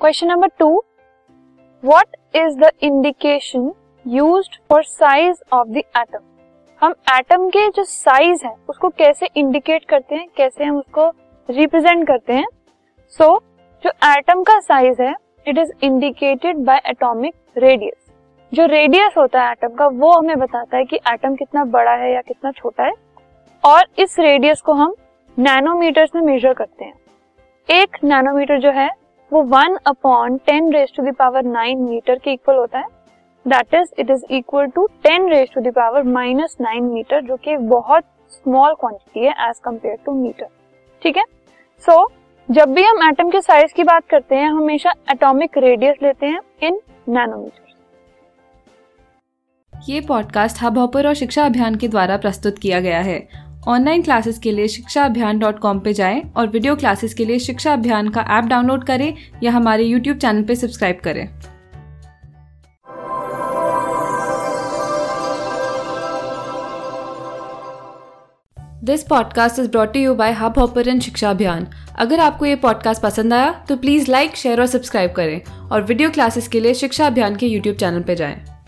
Question number two what is the indication used for size of the atom हम atom के जो size है उसको कैसे इंडिकेट करते हैं कैसे हम उसको रिप्रेजेंट करते हैं? सो so, जो एटम का साइज़ है it is indicated by atomic radius जो रेडियस होता है एटम का वो हमें बताता है कि एटम कितना बड़ा है या कितना छोटा है। और इस रेडियस को हम नैनोमीटर्स में मेजर करते हैं। एक नैनोमीटर जो है वो one upon ten raise to the power nine metre के इक्वल होता है। That is it is equal to ten raise to the power minus nine metre जो कि बहुत स्मॉल क्वांटिटी है एज कंपेयर टू मीटर ठीक है? सो so, जब भी हम एटम के साइज़ की बात करते हैं हमेशा एटॉमिक रेडियस लेते हैं इन नैनोमीटर ये पॉडकास्ट हब हॉपर और शिक्षा अभियान के द्वारा प्रस्तुत किया गया है। ऑनलाइन क्लासेस के लिए शिक्षा अभियान डॉट कॉम पे जाएँ और वीडियो क्लासेस के लिए शिक्षा अभियान का ऐप डाउनलोड करें या हमारे यूट्यूब चैनल पे सब्सक्राइब करें this podcast is brought you by Hub Hopper and Shiksha Abhiyan अगर आपको ये पॉडकास्ट पसंद आया तो प्लीज़ लाइक शेयर और सब्सक्राइब करें और वीडियो क्लासेस के लिए शिक्षा अभियान के यूट्यूब चैनल पर जाएँ।